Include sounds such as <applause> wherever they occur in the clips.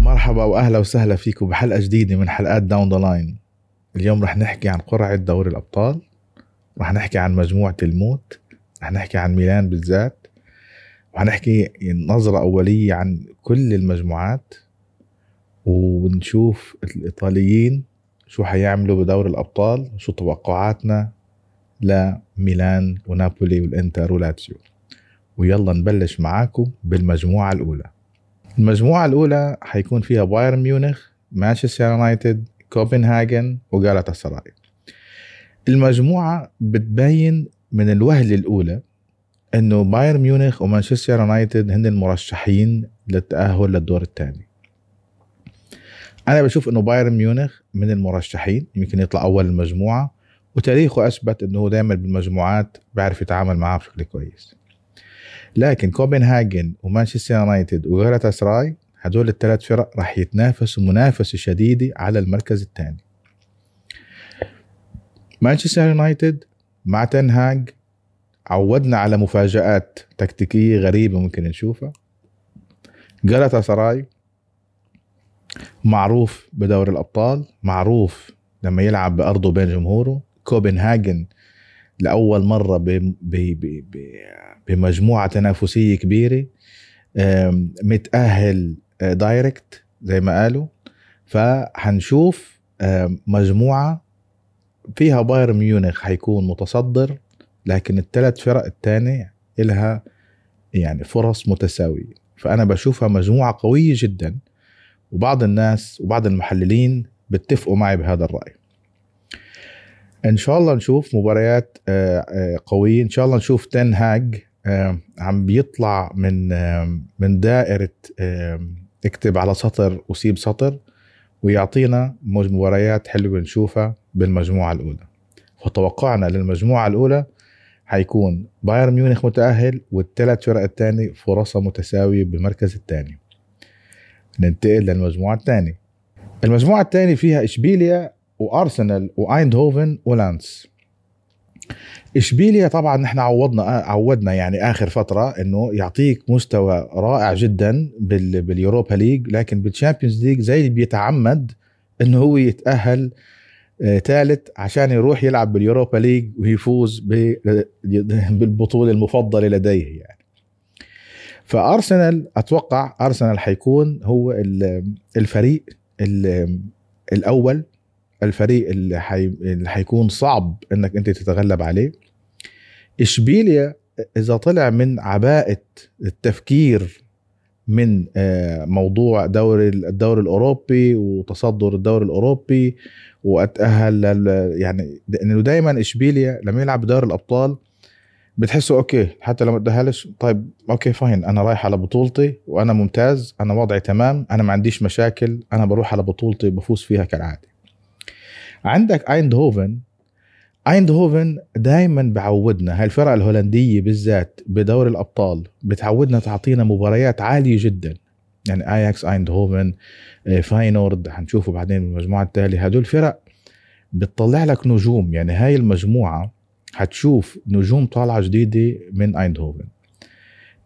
مرحبا وأهلا وسهلا فيكم بحلقة جديدة من حلقات Down the Line اليوم رح نحكي عن قرعة دوري الأبطال رح نحكي عن مجموعة الموت رح نحكي عن ميلان بالذات وحنحكي نظرة أولية عن كل المجموعات ونشوف الإيطاليين شو حيعملوا بدور الأبطال شو توقعاتنا لميلان ونابولي والإنتر ولاتسيو. ويلا نبلش معاكم بالمجموعة الأولى. المجموعة الأولى حيكون فيها بايرن ميونخ مانشستر يونايتد كوبنهاجن وجالاتا سراي المجموعة بتبين من الوهلة الأولى إنه بايرن ميونخ ومانشستر يونايتد هن المرشحين للتأهل للدور الثاني. أنا بشوف إنه بايرن ميونخ من المرشحين يمكن يطلع أول المجموعة. وتاريخه أثبت إنه هو دائما بالمجموعات بيعرف يتعامل معها بشكل كويس. لكن كوبنهاجن ومانشستر يونايتد وغيرتا سراي هدول الثلاث فرق راح يتنافسوا منافسة شديدة على المركز الثاني. مانشستر يونايتد مع تنهاج عودنا على مفاجآت تكتيكية غريبة ممكن نشوفها. جلطة سراي معروف بدور الأبطال معروف لما يلعب بأرضه بين جمهوره. كوبنهاجن لأول مرة بمجموعة تنافسية كبيرة متأهل دايركت زي ما قالوا. فهنشوف مجموعة فيها بايرن ميونخ حيكون متصدر لكن الثلاث فرق الثانية إلها يعني فرص متساوية. فأنا بشوفها مجموعة قوية جدا وبعض الناس وبعض المحللين بيتفقوا معي بهذا الرأي. إن شاء الله نشوف مباريات آه، آه، قوية. إن شاء الله نشوف تن هاج آه، عم بيطلع من من دائرة اكتب على سطر وسيب سطر ويعطينا مباريات حلوة نشوفها بالمجموعة الأولى. فتوقعنا للمجموعة الأولى حيكون بايرن ميونخ متأهل والثلاث فرق الثاني فرصها متساوية بالمركز الثاني. ننتقل للمجموعة الثانية. المجموعة الثانية فيها إشبيليا وأرسنال وأيندهوفن ولانس. إشبيليا طبعا نحن عوضنا عودنا يعني آخر فترة إنه يعطيك مستوى رائع جدا بال Europa League لكن بال Champions League زي اللي بيتعمد إنه هو يتأهل ثالث عشان يروح يلعب بال Europa League ويفوز <laughs> بالبطولة المفضلة لديه يعني. فأرسنال أتوقع أرسنال حيكون هو الفريق الأول الفريق اللي, حي... اللي حيكون صعب إنك أنت تتغلب عليه. إشبيليا إذا طلع من عباءة التفكير من آه، موضوع دوري الدوري الأوروبي وتصدر الدوري الأوروبي وأتأهل لل يعني لأنه دائما إشبيليا لما يلعب بدوري الأبطال بتحسه okay حتى لو ما تأهلش طيب okay fine أنا رايح على بطولتي وأنا ممتاز أنا وضعي تمام أنا ما عنديش مشاكل أنا بروح على بطولتي بفوز فيها كالعادة. عندك ايندهوفن ايندهوفن دائما بعودنا هاي الفرق الهولندية بالذات بدور الأبطال بتعودنا تعطينا مباريات عالية جدا. يعني اياكس ايندهوفن فاينورد حنشوفه بعدين بالمجموعة التالية. هدول فرق بتطلع لك نجوم. يعني هاي المجموعة حتشوف نجوم طالعة جديدة من ايندهوفن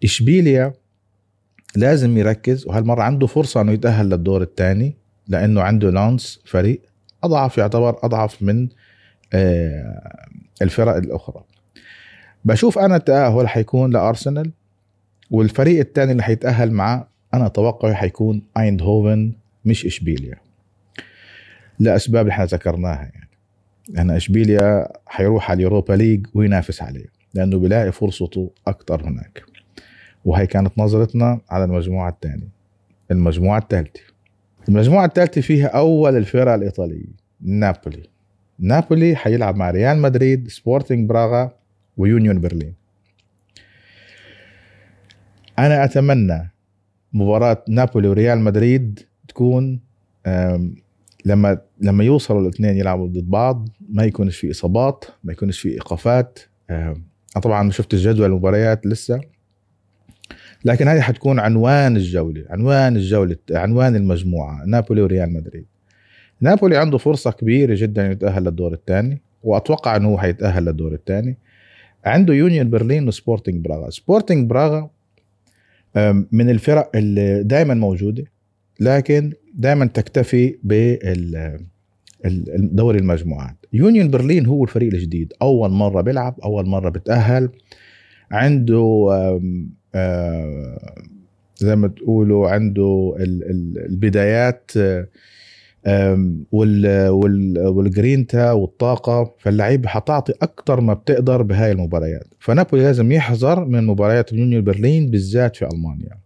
إشبيليا لازم يركز وهالمرة عنده فرصة إنه يتأهل للدور الثاني لأنه عنده لانس فريق أضعف يعتبر أضعف من آه، الفرق الأخرى. بشوف أنا التأهل حيكون لأرسنال والفريق الثاني اللي حيتأهل معه أنا توقعي حيكون أيندهوفن مش إشبيليا. لأسباب اللي إحنا ذكرناها يعني. أنا إشبيليا حيروح على اليوروبا ليج وينافس عليه لأنه بيلاقي فرصته أكثر هناك. وهي كانت نظرتنا على المجموعة الثانية المجموعة الثالثه المجموعة الثالثة فيها أول الفرق الايطاليه نابولي. نابولي حيلعب مع ريال مدريد سبورتنج براغا ويونيون برلين. أنا أتمنى مباراة نابولي وريال مدريد تكون لما لما يوصلوا الاثنين يلعبوا ضد بعض ما يكونش في إصابات ما يكونش في إيقافات. أنا طبعا ما شفت الجدول المباريات لسه. لكن هذه حتكون عنوان الجولة عنوان الجولة عنوان المجموعة نابولي وريال مدريد. نابولي عنده فرصة كبيرة جدا يتأهل للدور الثاني وأتوقع إنه هو حيتأهل للدور الثاني. عنده يونيون برلين وسبورتنج براغا. سبورتنج براغا من الفرق اللي دائما موجودة لكن دائما تكتفي بال ال- دوري المجموعات. يونيون برلين هو الفريق الجديد أول مرة بيلعب أول مرة بتأهل. عنده زي ما تقولوا عنده ال- ال- البدايات آه، والجرينتا والطاقة فاللعيب حتعطي أكثر ما بتقدر بهاي المباريات. فنابولي لازم يحذر من مباريات اليونيون برلين بالذات في ألمانيا.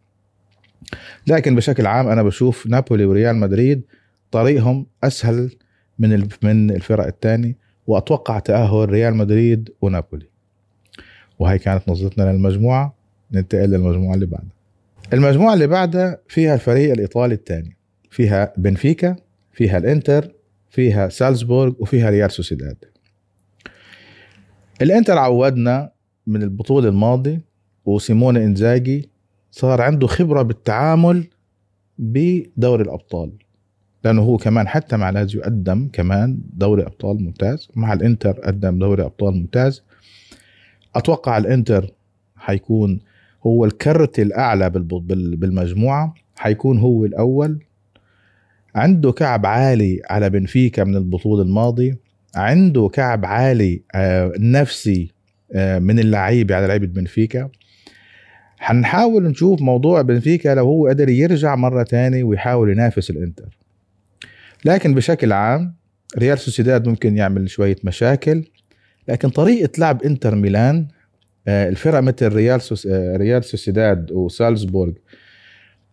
لكن بشكل عام أنا بشوف نابولي وريال مدريد طريقهم أسهل من من الفرق الثاني وأتوقع تأهل ريال مدريد ونابولي. وهي كانت نظرتنا للمجموعة. ننتقل للمجموعة اللي بعدها. المجموعة اللي بعدها فيها الفريق الإيطالي الثاني. فيها بنفيكا فيها الإنتر فيها سالزبورغ وفيها ريال سوسيداد. الإنتر عودنا من البطولة الماضي وسيمون إنزاجي صار عنده خبرة بالتعامل بدوري الأبطال. لأنه هو كمان حتى مع لازيو قدم كمان دوري أبطال ممتاز مع الإنتر قدم دوري أبطال ممتاز. أتوقع الإنتر حيكون هو الكرت الأعلى بالب- بال- بالمجموعة حيكون هو الأول. عنده كعب عالي على بنفيكا من البطولة الماضي عنده كعب عالي آه، نفسي آه، من اللعيبة على لعيبة بنفيكا. حنحاول نشوف موضوع بنفيكا لو هو قدر يرجع مرة تاني ويحاول ينافس الإنتر. لكن بشكل عام ريال سوسيداد ممكن يعمل شوية مشاكل. لكن طريقة لعب إنتر ميلان الفرق مثل ريال سوس... آه، ريال سوسيداد وسالزبورغ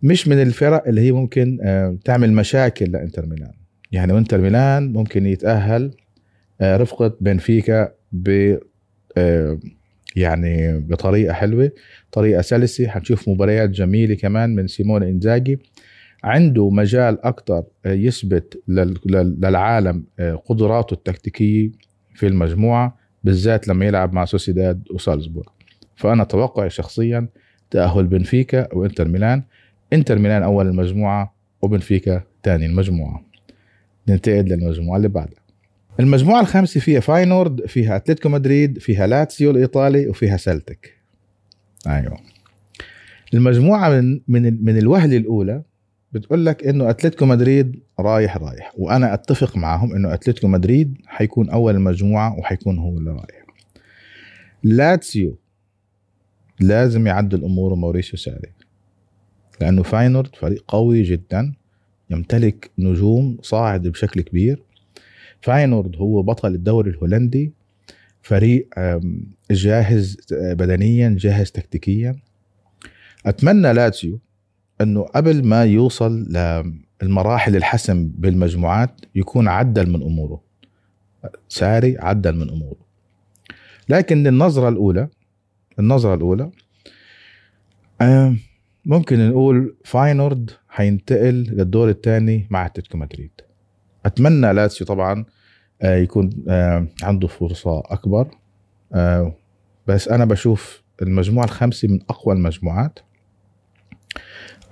مش من الفرق اللي هي ممكن آه، تعمل مشاكل لإنتر ميلان. يعني وانتر ميلان ممكن يتأهل آه، رفقة بنفيكا ب آه، يعني بطريقة حلوة طريقة سلسة. حنشوف مباريات جميلة كمان من سيمون إنزاجي. عنده مجال أكثر يثبت لل- لل- للعالم آه، قدراته التكتيكية في المجموعة. بالذات لما يلعب مع سوسيداد وسالزبورغ. فأنا توقعي شخصيا تأهل بنفيكا وإنتر ميلان. إنتر ميلان أول المجموعة وبنفيكا ثاني المجموعة. ننتقل للمجموعة اللي بعدها. المجموعة الخامسة فيها فاينورد فيها أتلتيكو مدريد فيها لاتسيو الإيطالي وفيها سلتك أيوه. المجموعة من من من الوهلة الأولى بتقول لك إنه أتلتيكو مدريد رايح رايح. وأنا أتفق معهم إنه أتلتيكو مدريد حيكون أول المجموعه وحيكون هو اللي رايح. لاتسيو لازم يعدل اموره موريسيو ساري لأنه فاينورد فريق قوي جدا يمتلك نجوم صاعد بشكل كبير. فاينورد هو بطل الدوري الهولندي فريق جاهز بدنيا جاهز تكتيكيا. أتمنى لاتسيو أنه قبل ما يوصل للمراحل الحسم بالمجموعات يكون عدل من أموره. ساري عدل من أموره. لكن النظرة الأولى النظرة الأولى آم، ممكن نقول فاينورد حينتقل للدور الثاني مع أتلتيكو مدريد. أتمنى لاتسيو طبعا آه، يكون آه، عنده فرصة أكبر آه، بس أنا بشوف المجموعة الخامسة من أقوى المجموعات.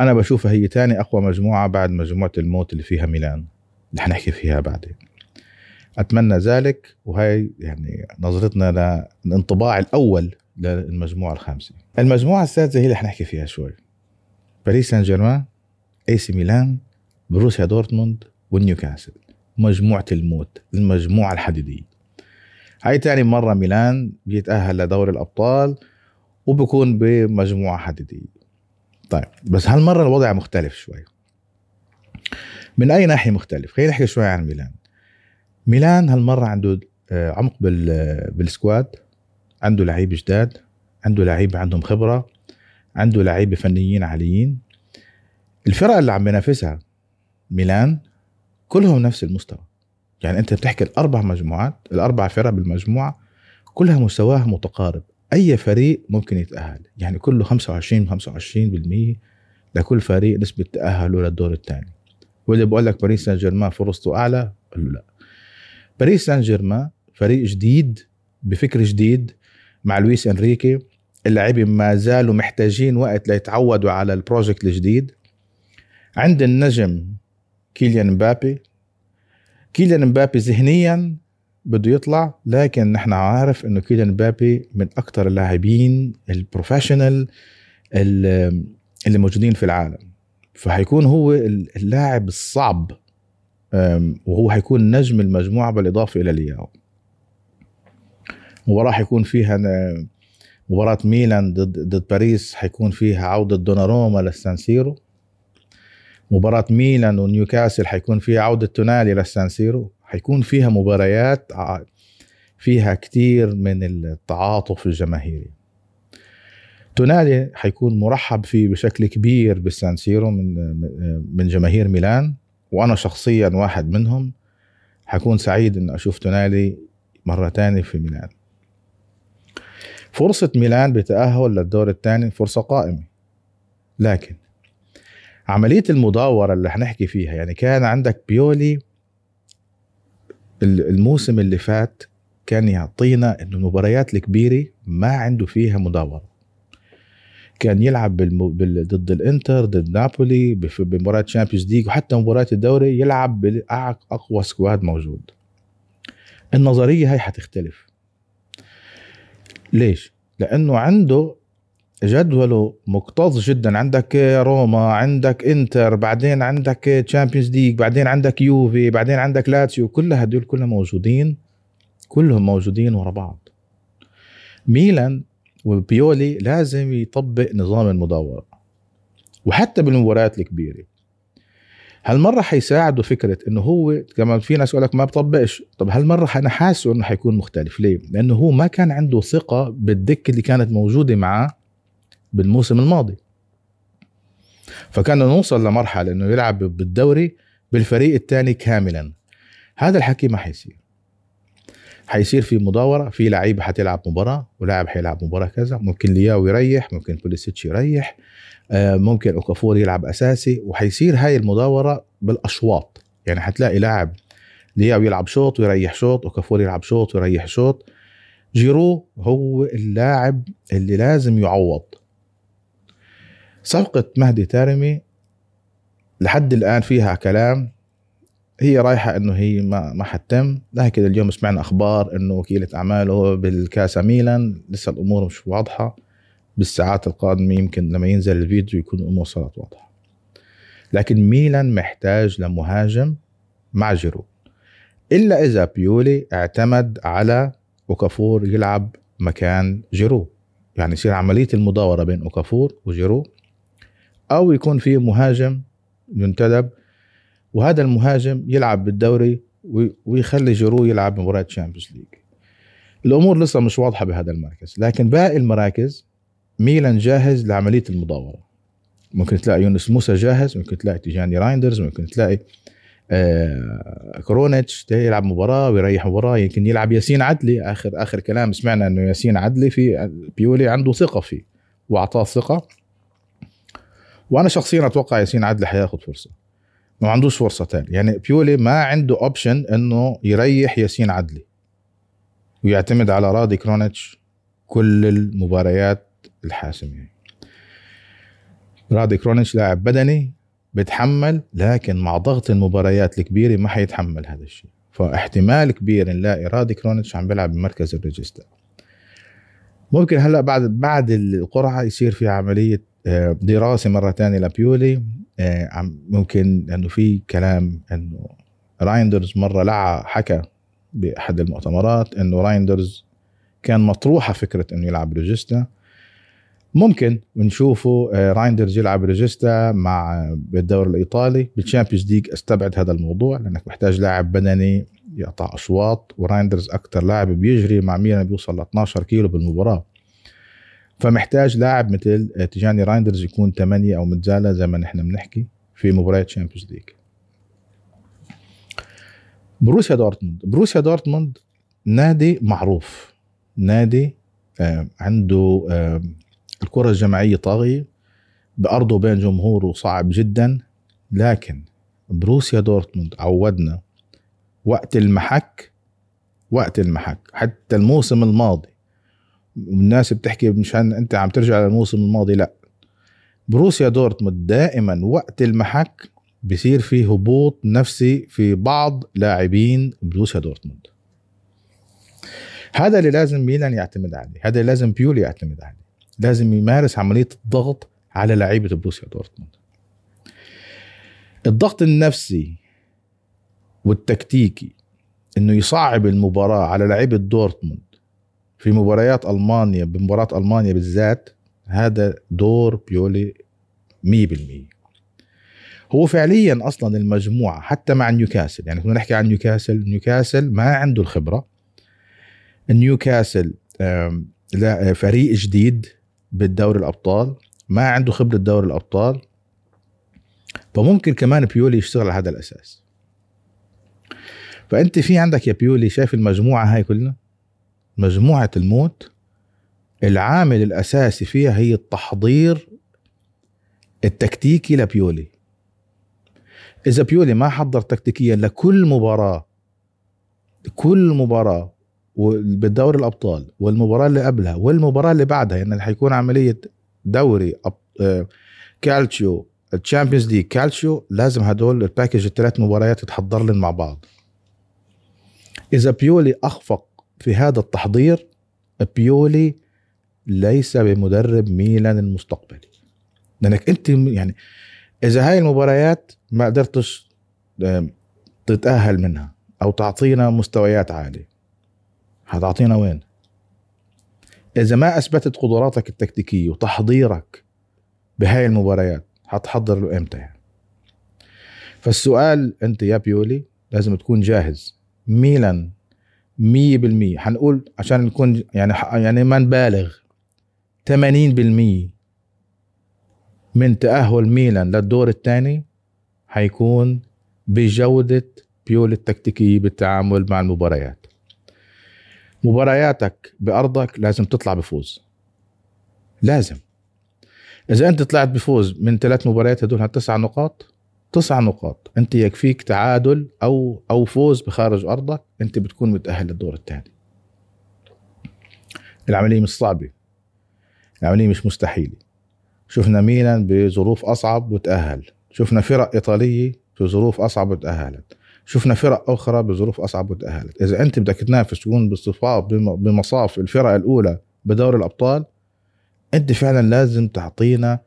أنا بشوفها هي ثاني أقوى مجموعة بعد مجموعة الموت اللي فيها ميلان. اللي حنحكي فيها بعدين. أتمنى ذلك وهي يعني نظرتنا للانطباع الأول للمجموعة الخامسة. المجموعة السادسه هي اللي حنحكي فيها شوي. باريس سان جيرمان إي سي ميلان بوروسيا دورتموند ونيوكاسل مجموعة الموت المجموعة الحديدية. هاي تاني مرة ميلان بيتأهل لدوري الأبطال وبكون بمجموعة حديدية. طيب بس هالمرة الوضع مختلف شوي. من أي ناحية مختلف؟ خلينا نحكي شوي عن ميلان. ميلان هالمرة عنده آه، عمق بال بالسكواد. عنده لعيبة جداد عنده لعيبة عندهم خبرة عنده لعيبة فنيين عاليين. الفرق اللي عم بينافسها ميلان كلهم نفس المستوى. يعني أنت بتحكي الأربع مجموعات الأربع فرق بالمجموعة كلها مستواها متقارب. أي فريق ممكن يتأهل. يعني كله 25 25% لكل فريق نسبة تأهله للدور الثاني واللي بقول لك باريس سان جيرمان فرصته أعلى؟ قال له لا. باريس سان جيرمان فريق جديد بفكر جديد مع لويس إنريكي. اللاعبين ما زالوا محتاجين وقت ليتعودوا على ال project الجديد. عند النجم كيليان مبابي. كيليان مبابي ذهنيا بده يطلع لكن نحن عارف إنه كيليان مبابي من أكثر اللاعبين ال professional اللي موجودين في العالم. فحيكون هو اللاعب الصعب وهو حيكون نجم المجموعة بالإضافة إلى لياو. وراح يكون فيها مباراة ميلان ضد ضد باريس حيكون فيها عودة دوناروما للسانسيرو مباراة ميلان ونيوكاسل حيكون فيها عودة تونالي للسانسيرو حيكون فيها مباريات فيها كتير من التعاطف الجماهيري. تونالي حيكون مرحب فيه بشكل كبير بالسانسيرو من من جماهير ميلان وأنا شخصيا واحد منهم. حكون سعيد ان أشوف تونالي مرة تانية في ميلان. فرصة ميلان بتأهل للدور الثاني فرصة قائمة. لكن عملية المداورة اللي حنحكي فيها يعني كان عندك بيولي الموسم اللي فات كان يعطينا إنه المباريات الكبيرة ما عنده فيها مداورة. كان يلعب بال... ضد الإنتر ضد نابولي بمباراة تشامبيونز ليج وحتى مباراة الدوري يلعب باقوى squad موجود. النظرية هاي حتختلف. ليش؟ لأنه عنده جدوله مكتظ جدا. عندك روما عندك إنتر بعدين عندك تشامبيونز ليج بعدين عندك يوفي بعدين عندك لاتسيو كل هدول كلهم موجودين كلهم موجودين ورا بعض. ميلان وبيولي لازم يطبق نظام المداورة وحتى بالمباريات الكبيرة. هالمرة حيساعده فكرة إنه هو كمان في ناس يقول لك ما بطبقش. طب هالمرة أنا حاسه إنه حيكون مختلف. ليه؟ لأنه هو ما كان عنده ثقة بالدكة اللي كانت موجودة معاه بالموسم الماضي. فكان نوصل لمرحلة إنه يلعب بالدوري بالفريق الثاني كاملا. هذا الحكي ما حيصير. حيصير في مداورة في لعيبه حتلعب مباراة ولاعب حيلعب مباراة كذا. ممكن لياو يريح ممكن بوليسيتش يريح. آه، ممكن أوكافور يلعب أساسي. وحيصير هاي المداورة بالأشواط. يعني حتلاقي لاعب لياو يلعب شوط ويريح شوط أوكافور يلعب شوط ويريح شوط. جيرو هو اللاعب اللي لازم يعوض. صفقة مهدي تارمي لحد الآن فيها كلام. هي رايحة إنه هي ما ما حتتم. لكن اليوم سمعنا أخبار إنه وكيلة أعماله بالكاسا ميلان. لسه الأمور مش واضحة. بالساعات القادمة يمكن لما ينزل الفيديو يكون الأمور صارت واضحة. لكن ميلان محتاج لمهاجم مع جيرو. إلا إذا بيولي اعتمد على أوكافور يلعب مكان جيرو. يعني يصير عملية المداورة بين أوكافور وجيرو. أو يكون في مهاجم ينتدب وهذا المهاجم يلعب بالدوري ويخلي جيرو يلعب مباراة تشامبيونز ليج الأمور لسه مش واضحة بهذا المركز لكن باقي المراكز ميلان جاهز لعملية المداوره ممكن تلاقي يونس موسى جاهز ممكن تلاقي تيجاني رايندرز ممكن تلاقي آه كرونيتش يلعب مباراة ويريح مباراة يمكن يلعب ياسين عدلي. آخر آخر كلام سمعنا إنه ياسين عدلي في بيولي عنده ثقة فيه وأعطاه ثقة. وأنا شخصيا أتوقع ياسين عدلي حياخذ فرصة. ما عندوش فرصة ثانية يعني بيولي ما عنده option إنه يريح ياسين عدلي. ويعتمد على راضي كرونيتش كل المباريات الحاسمة. راضي كرونيتش لاعب بدني بيتحمل لكن مع ضغط المباريات الكبيرة ما حيتحمل هذا الشيء. فاحتمال كبير نلاقي راضي كرونيتش عم بيلعب بمركز ال regista ممكن هلأ بعد بعد القرعة يصير في عملية دراسة مرة ثانية لبيولي. آه، ممكن لأنه في كلام إنه رايندرز مرة لعى حكى بأحد المؤتمرات إنه رايندرز كان مطروحة فكرة إنه يلعب regista ممكن نشوفه آه، رايندرز يلعب regista مع بالدوري الإيطالي. بال Champions League استبعد هذا الموضوع لأنك محتاج لاعب بدني يقطع اشواط ورايندرز أكثر لاعب بيجري مع ميلان بيوصل ل 12 كيلو بالمباراة. فمحتاج لاعب مثل تيجاني رايندرز يكون 8 أو mezzala زي ما نحن بنحكي في مباريات Champions League بروسيا دورتموند. بروسيا دورتموند نادي معروف. نادي آه، عنده آه، الكرة الجماعية طاغية بأرضه بين جمهوره صعب جدا. لكن بروسيا دورتموند عودنا وقت المحك وقت المحك. حتى الموسم الماضي والناس بتحكي مشان أنت عم ترجع للموسم الماضي لا. بروسيا دورتموند دائما وقت المحك بصير في هبوط نفسي في بعض لاعبين بروسيا دورتموند. هذا اللي لازم ميلان يعتمد عليه هذا اللي لازم بيولي يعتمد عليه. لازم يمارس عملية الضغط على لعيبة بروسيا دورتموند. الضغط النفسي والتكتيكي إنه يصعب المباراة على لعيبة دورتموند في مباريات ألمانيا بمباراة ألمانيا بالذات هذا دور بيولي 100% هو فعليا أصلا المجموعة حتى مع نيوكاسل يعني كنا نحكي عن نيوكاسل نيوكاسل ما عنده الخبرة. نيوكاسل لا فريق جديد بالدوري الأبطال ما عنده خبرة دوري الأبطال. فممكن كمان بيولي يشتغل على هذا الأساس. فأنت في عندك يا بيولي شايف المجموعة هاي كلها مجموعة الموت العامل الأساسي فيها هي التحضير التكتيكي لبيولي. إذا بيولي ما حضر تكتيكيا لكل مباراة كل مباراة بالدوري الأبطال والمباراة اللي قبلها والمباراة اللي بعدها يعني حيكون عملية دوري آه، calcio ال Champions League calcio لازم هدول ال package الثلاث مباريات يتحضر لهم مع بعض. إذا بيولي أخفق في هذا التحضير بيولي ليس بمدرب ميلان المستقبلي. لأنك أنت يعني إذا هاي المباريات ما قدرتش تتأهل منها أو تعطينا مستويات عالية هتعطينا وين؟ إذا ما أثبتت قدراتك التكتيكية وتحضيرك بهاي المباريات هتحضر له إمتى يعني؟ فالسؤال أنت يا بيولي لازم تكون جاهز. ميلان مية بالمية. حنقول عشان نكون يعني يعني ما نبالغ. 80% من تأهل ميلان للدور الثاني حيكون بجودة بيول التكتيكية بالتعامل مع المباريات. مبارياتك بأرضك لازم تطلع بفوز. لازم. إذا أنت طلعت بفوز من ثلاث مباريات هدول تسع نقاط تسع نقاط. أنت يكفيك تعادل أو أو فوز بخارج أرضك أنت بتكون متأهل للدور الثاني العملية مش صعبة. العملية مش مستحيلة. شفنا ميلان بظروف أصعب وتأهل. شفنا فرق إيطالية في ظروف أصعب وتأهلت. شفنا فرق أخرى بظروف أصعب وتأهلت. إذا أنت بدك تنافس تكون باصطفاف بمصاف الفرق الأولى بدور الأبطال أنت فعلا لازم تعطينا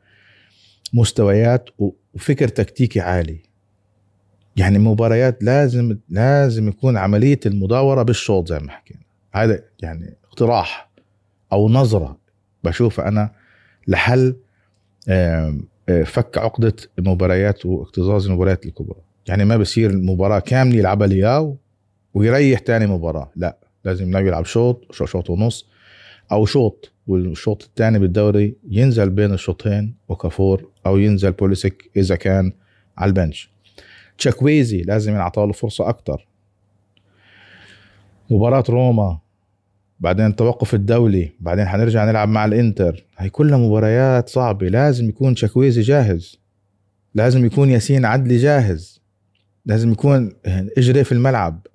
مستويات وفكر تكتيكي عالي. يعني مباريات لازم لازم يكون عملية المداورة بالشوط زي ما حكينا. هذا يعني اقتراح أو نظرة بشوفها أنا لحل فك عقدة المباريات واكتظاظ المباريات الكبرى. يعني ما بصير المباراة كاملة يلعبها لياو ويريح تاني مباراة. لا لازم يلعب شوط شوط ونص أو شوط. والشوط الثاني بالدوري ينزل بين الشوطين أوكافور أو ينزل بوليسيك إذا كان على ال bench. تشوكويزي لازم ينعطى له فرصة أكثر مباراة روما بعدين التوقف الدولي بعدين حنرجع نلعب مع الإنتر. هي كلها مباريات صعبة. لازم يكون تشوكويزي جاهز. لازم يكون ياسين عدلي جاهز. لازم يكون إجري في الملعب.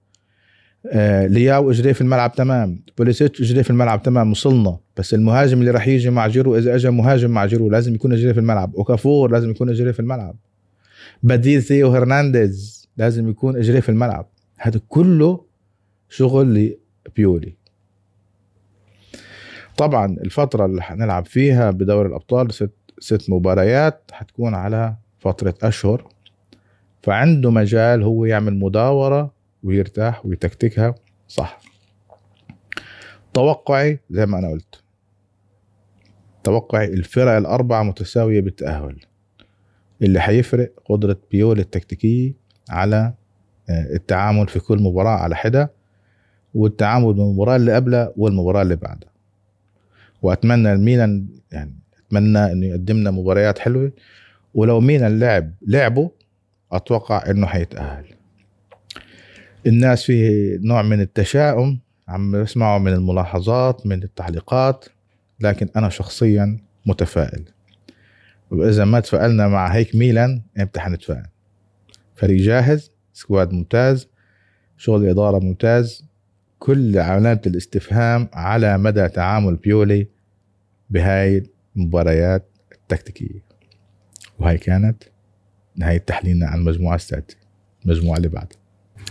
آه لياو إجري في الملعب تمام. بوليسيتش إجري في الملعب تمام. وصلنا. بس المهاجم اللي راح يجي مع جيرو إذا اجى مهاجم مع جيرو لازم يكون أجري في الملعب. أوكافور لازم يكون أجري في الملعب. بديل ثيو هرنانديز لازم يكون أجري في الملعب. هذا كله شغل لبيولي. طبعا الفترة اللي حنلعب فيها بدوري الأبطال ست, ست مباريات حتكون على فترة أشهر. فعنده مجال هو يعمل مداورة ويرتاح ويتكتكها. صح. توقعي زي ما أنا قلت. توقعي الفرق الأربعة متساوية بالتأهل اللي حيفرق قدرة بيول التكتيكية على آه، التعامل في كل مباراة على حدة والتعامل بالمباراة اللي قبلها والمباراة اللي بعدها. وأتمنى الميلان يعني أتمنى إنه يقدم لنا مباريات حلوة. ولو ميلان لعب لعبه أتوقع إنه حيتاهل الناس في نوع من التشاؤم عم بسمعه من الملاحظات من التعليقات. لكن أنا شخصيا متفائل. وإذا ما تفائلنا مع هيك ميلان إمتى حنتفائل؟ فريق جاهز سكواد ممتاز شغل إدارة ممتاز كل علامة الاستفهام على مدى تعامل بيولي بهاي المباريات التكتيكية. وهي كانت نهاية تحليلنا عن المجموعة السادسة المجموعة اللي بعدها.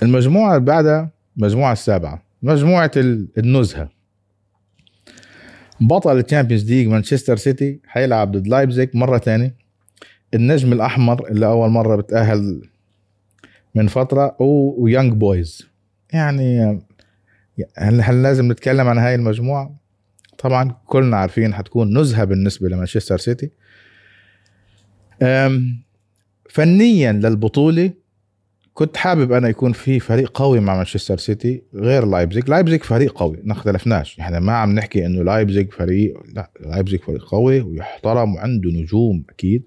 المجموعة اللي بعدها المجموعة السابعة مجموعة النزهة. بطل ال Champions League مانشستر سيتي حيلعب ضد لايبزيج مرة ثانية النجم الأحمر اللي أول مرة بتأهل من فترة ويونج بويز. يعني هل, هل لازم نتكلم عن هاي المجموعة؟ طبعا كلنا عارفين حتكون نزهة بالنسبة لمانشستر سيتي. فنيا للبطولة كنت حابب أنا يكون في فريق قوي مع مانشستر سيتي غير لايبزيج لايبزيج فريق قوي ما اختلفناش. إحنا ما عم نحكي إنه لايبزيج فريق لا لايبزيج فريق قوي ويحترم وعنده نجوم أكيد.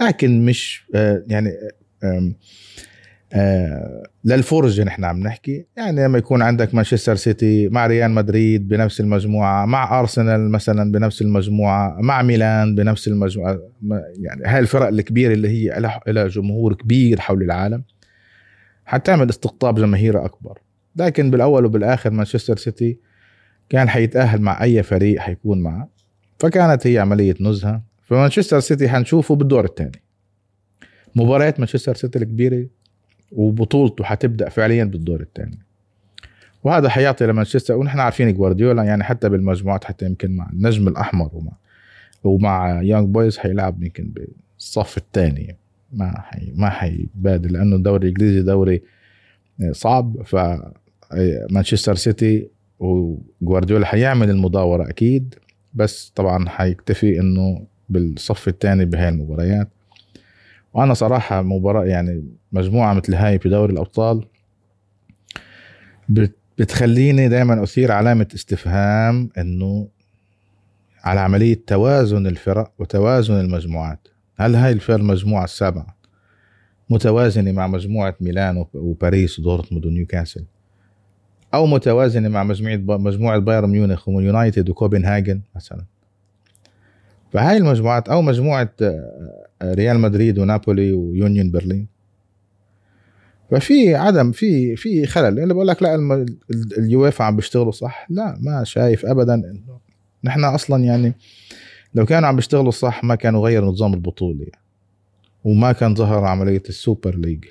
لكن مش آه، يعني آه للفرجة نحن عم نحكي. يعني لما يكون عندك مانشستر سيتي مع ريال مدريد بنفس المجموعة مع أرسنال مثلا بنفس المجموعة مع ميلان بنفس المجموعة يعني هاي الفرق الكبيرة اللي هي لها جمهور كبير حول العالم. حتعمل استقطاب جماهيري أكبر. لكن بالأول وبالآخر مانشستر سيتي كان حيتأهل مع أي فريق حيكون معه. فكانت هي عملية نزهة. فمانشستر سيتي حنشوفه بالدور الثاني. مباريات مانشستر سيتي الكبيرة وبطولته حتبدأ فعليا بالدور الثاني. وهذا حيعطي لمانشستر ونحن عارفين جوارديولا يعني حتى بالمجموعات حتى يمكن مع النجم الأحمر ومع ومع يونج بويز حيلعب يمكن بالصف الثاني. ما حي ما حيبادل لأنه الدوري الإنجليزي دوري صعب. ف مانشستر سيتي وجوارديولا حيعمل المداورة أكيد بس طبعا حيكتفي إنه بالصف الثاني بهاي المباريات. وأنا صراحة مباراة يعني مجموعة مثل هاي في دوري الأبطال بتخليني دائما أثير علامة استفهام إنه على عملية توازن الفرق وتوازن المجموعات. هل هاي الفرق المجموعه السابعه متوازنة مع مجموعة ميلان وباريس ودورتموند ونيوكاسل؟ أو متوازنة مع مجموعة مجموعة بايرن ميونخ ويونايتد وكوبنهاجن مثلا. فهاي المجموعات أو مجموعة آه، ريال مدريد ونابولي ويونيون برلين. ففي عدم في في خلل. اللي بقول لك لا اليويفا عم بيشتغلوا صح؟ لا ما شايف ابدا إنه نحن أصلا يعني لو كانوا عم بيشتغلوا صح ما كانوا غيروا نظام البطولة وما كان ظهر عملية ال Super League.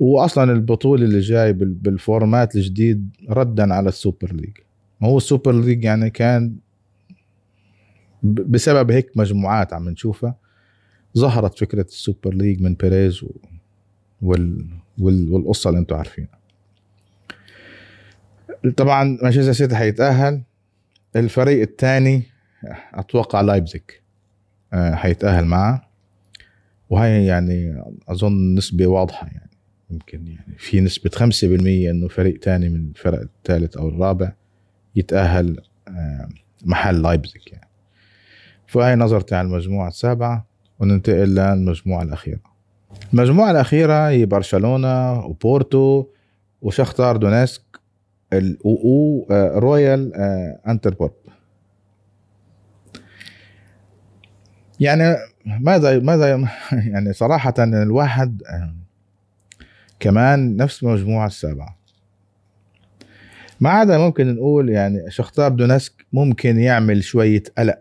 واصلا البطولة اللي جاي بال format الجديد ردا على ال Super League. ما هو ال Super League يعني كان بسبب هيك مجموعات عم نشوفها ظهرت فكرة ال Super League من بيريز. وال... وال... والقصة اللي أنتم عارفينها. طبعا مانشستر سيتي حيتأهل. الفريق الثاني أتوقع لايبزيك آه، حيتأهل معه. وهي يعني أظن نسبة واضحة يعني. يمكن يعني في نسبة 5% إنه فريق ثاني من الفرق الثالث أو الرابع يتأهل آه، محل لايبزيك يعني. فهي نظرتي على المجموعة السابعة وننتقل للمجموعة الأخيرة. المجموعة الأخيرة هي برشلونة وبورتو وشختار دونيسك ورويال آه، انتويرب يعني ماذا ماذا <laughs> يعني صراحة الواحد آه، كمان نفس المجموعة السابعة ما عدا ممكن نقول يعني شختار دونيتسك ممكن يعمل شوية قلق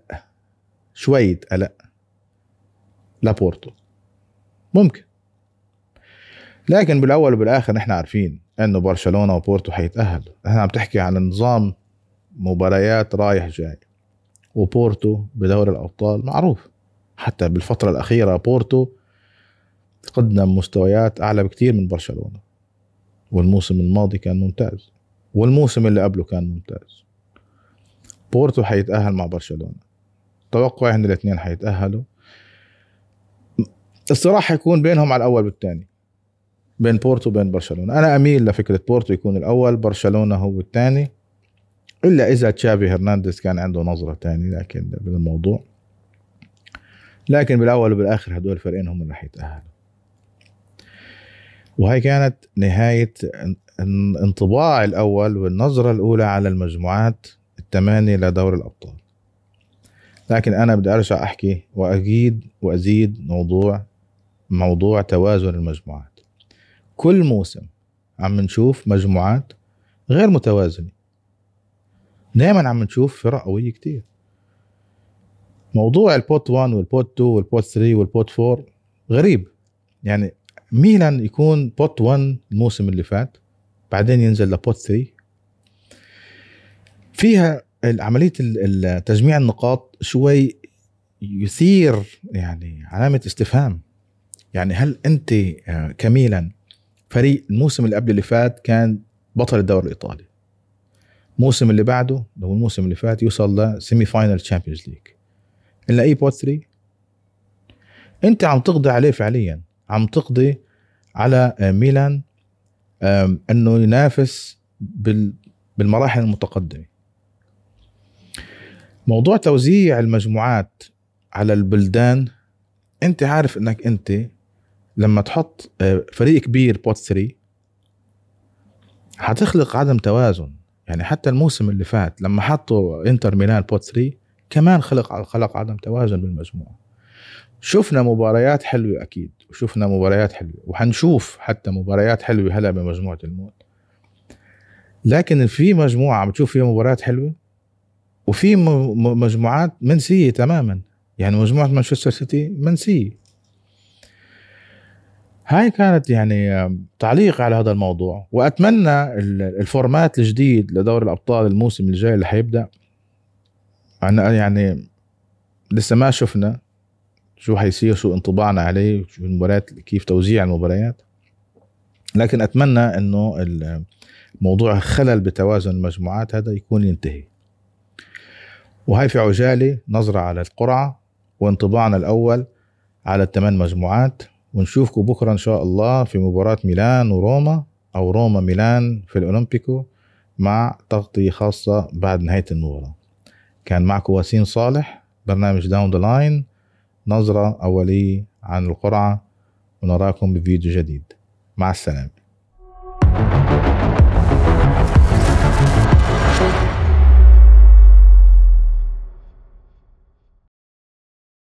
شوية قلق لابورتو ممكن. لكن بالأول وبالآخر نحن عارفين إنه برشلونة وبورتو حيتأهلوا. إحنا عم تحكي عن نظام مباريات رايح جاي. وبورتو بدوري الأبطال معروف. حتى بالفترة الأخيرة بورتو قدم مستويات أعلى بكثير من برشلونة. والموسم الماضي كان ممتاز. والموسم اللي قبله كان ممتاز. بورتو حيتأهل مع برشلونة. توقعي إن الاثنين حيتأهلوا. الصراع حيكون بينهم على الأول والثاني بين بورتو وبين برشلونة. أنا أميل لفكرة بورتو يكون الأول برشلونة هو الثاني إلا إذا تشافي هرنانديز كان عنده نظرة ثانية لكن بالموضوع لكن بالأول وبالآخر هدول الفريقين هم اللي حيتاهلوا وهي كانت نهاية انطباع الأول والنظرة الأولى على المجموعات الثمانية لدور الأبطال. لكن أنا بدي أرجع أحكي وأعيد وأزيد موضوع موضوع توازن المجموعات. كل موسم عم نشوف مجموعات غير متوازنة. دائما عم نشوف فرق قوية كتير. موضوع البوت 1 والبوت 2 والبوت 3 والبوت 4 غريب. يعني ميلان يكون pot 1 الموسم اللي فات بعدين ينزل ل pot 3 فيها عملية تجميع النقاط شوي يثير يعني علامة استفهام. يعني هل أنت آه، كميلان فريق الموسم اللي قبل اللي فات كان بطل الدوري الإيطالي. الموسم اللي بعده هو الموسم اللي فات يوصل ل semi final Champions League إلا أي pot 3 أنت عم تقضي عليه فعليا. عم تقضي على آه، ميلان إنه ينافس بالمراحل المتقدمة. موضوع توزيع المجموعات على البلدان أنت عارف إنك أنت لما تحط آه، فريق كبير pot 3 حتخلق عدم توازن. يعني حتى الموسم اللي فات لما حطوا إنتر ميلان pot 3 كمان خلق خلق عدم توازن بالمجموعه شفنا مباريات حلوة أكيد وشفنا مباريات حلوة وحنشوف حتى مباريات حلوة هلا بمجموعة الموت. لكن في مجموعة عم تشوف فيها مباريات حلوة وفي مجموعات منسية تماما. يعني مجموعة مانشستر سيتي منسية. هاي كانت يعني تعليق على هذا الموضوع وأتمنى الفورمات الجديد لدوري الأبطال الموسم الجاي اللي حيبدأ أنا يعني لسه ما شفنا شو حيصير شو انطباعنا عليه شو المباريات كيف توزيع المباريات. لكن أتمنى إنه موضوع خلل بتوازن المجموعات هذا يكون ينتهي. وهي في عجالة نظرة على القرعة وانطباعنا الأول على الثمان مجموعات. ونشوفكم بكرة إن شاء الله في مباراة ميلان وروما أو روما ميلان في الأولمبيكو مع تغطية خاصة بعد نهاية المباراة كان معكم وسيم صالح برنامج Down the Line نظرة أولية عن القرعة ونراكم بفيديو جديد. مع السلامة.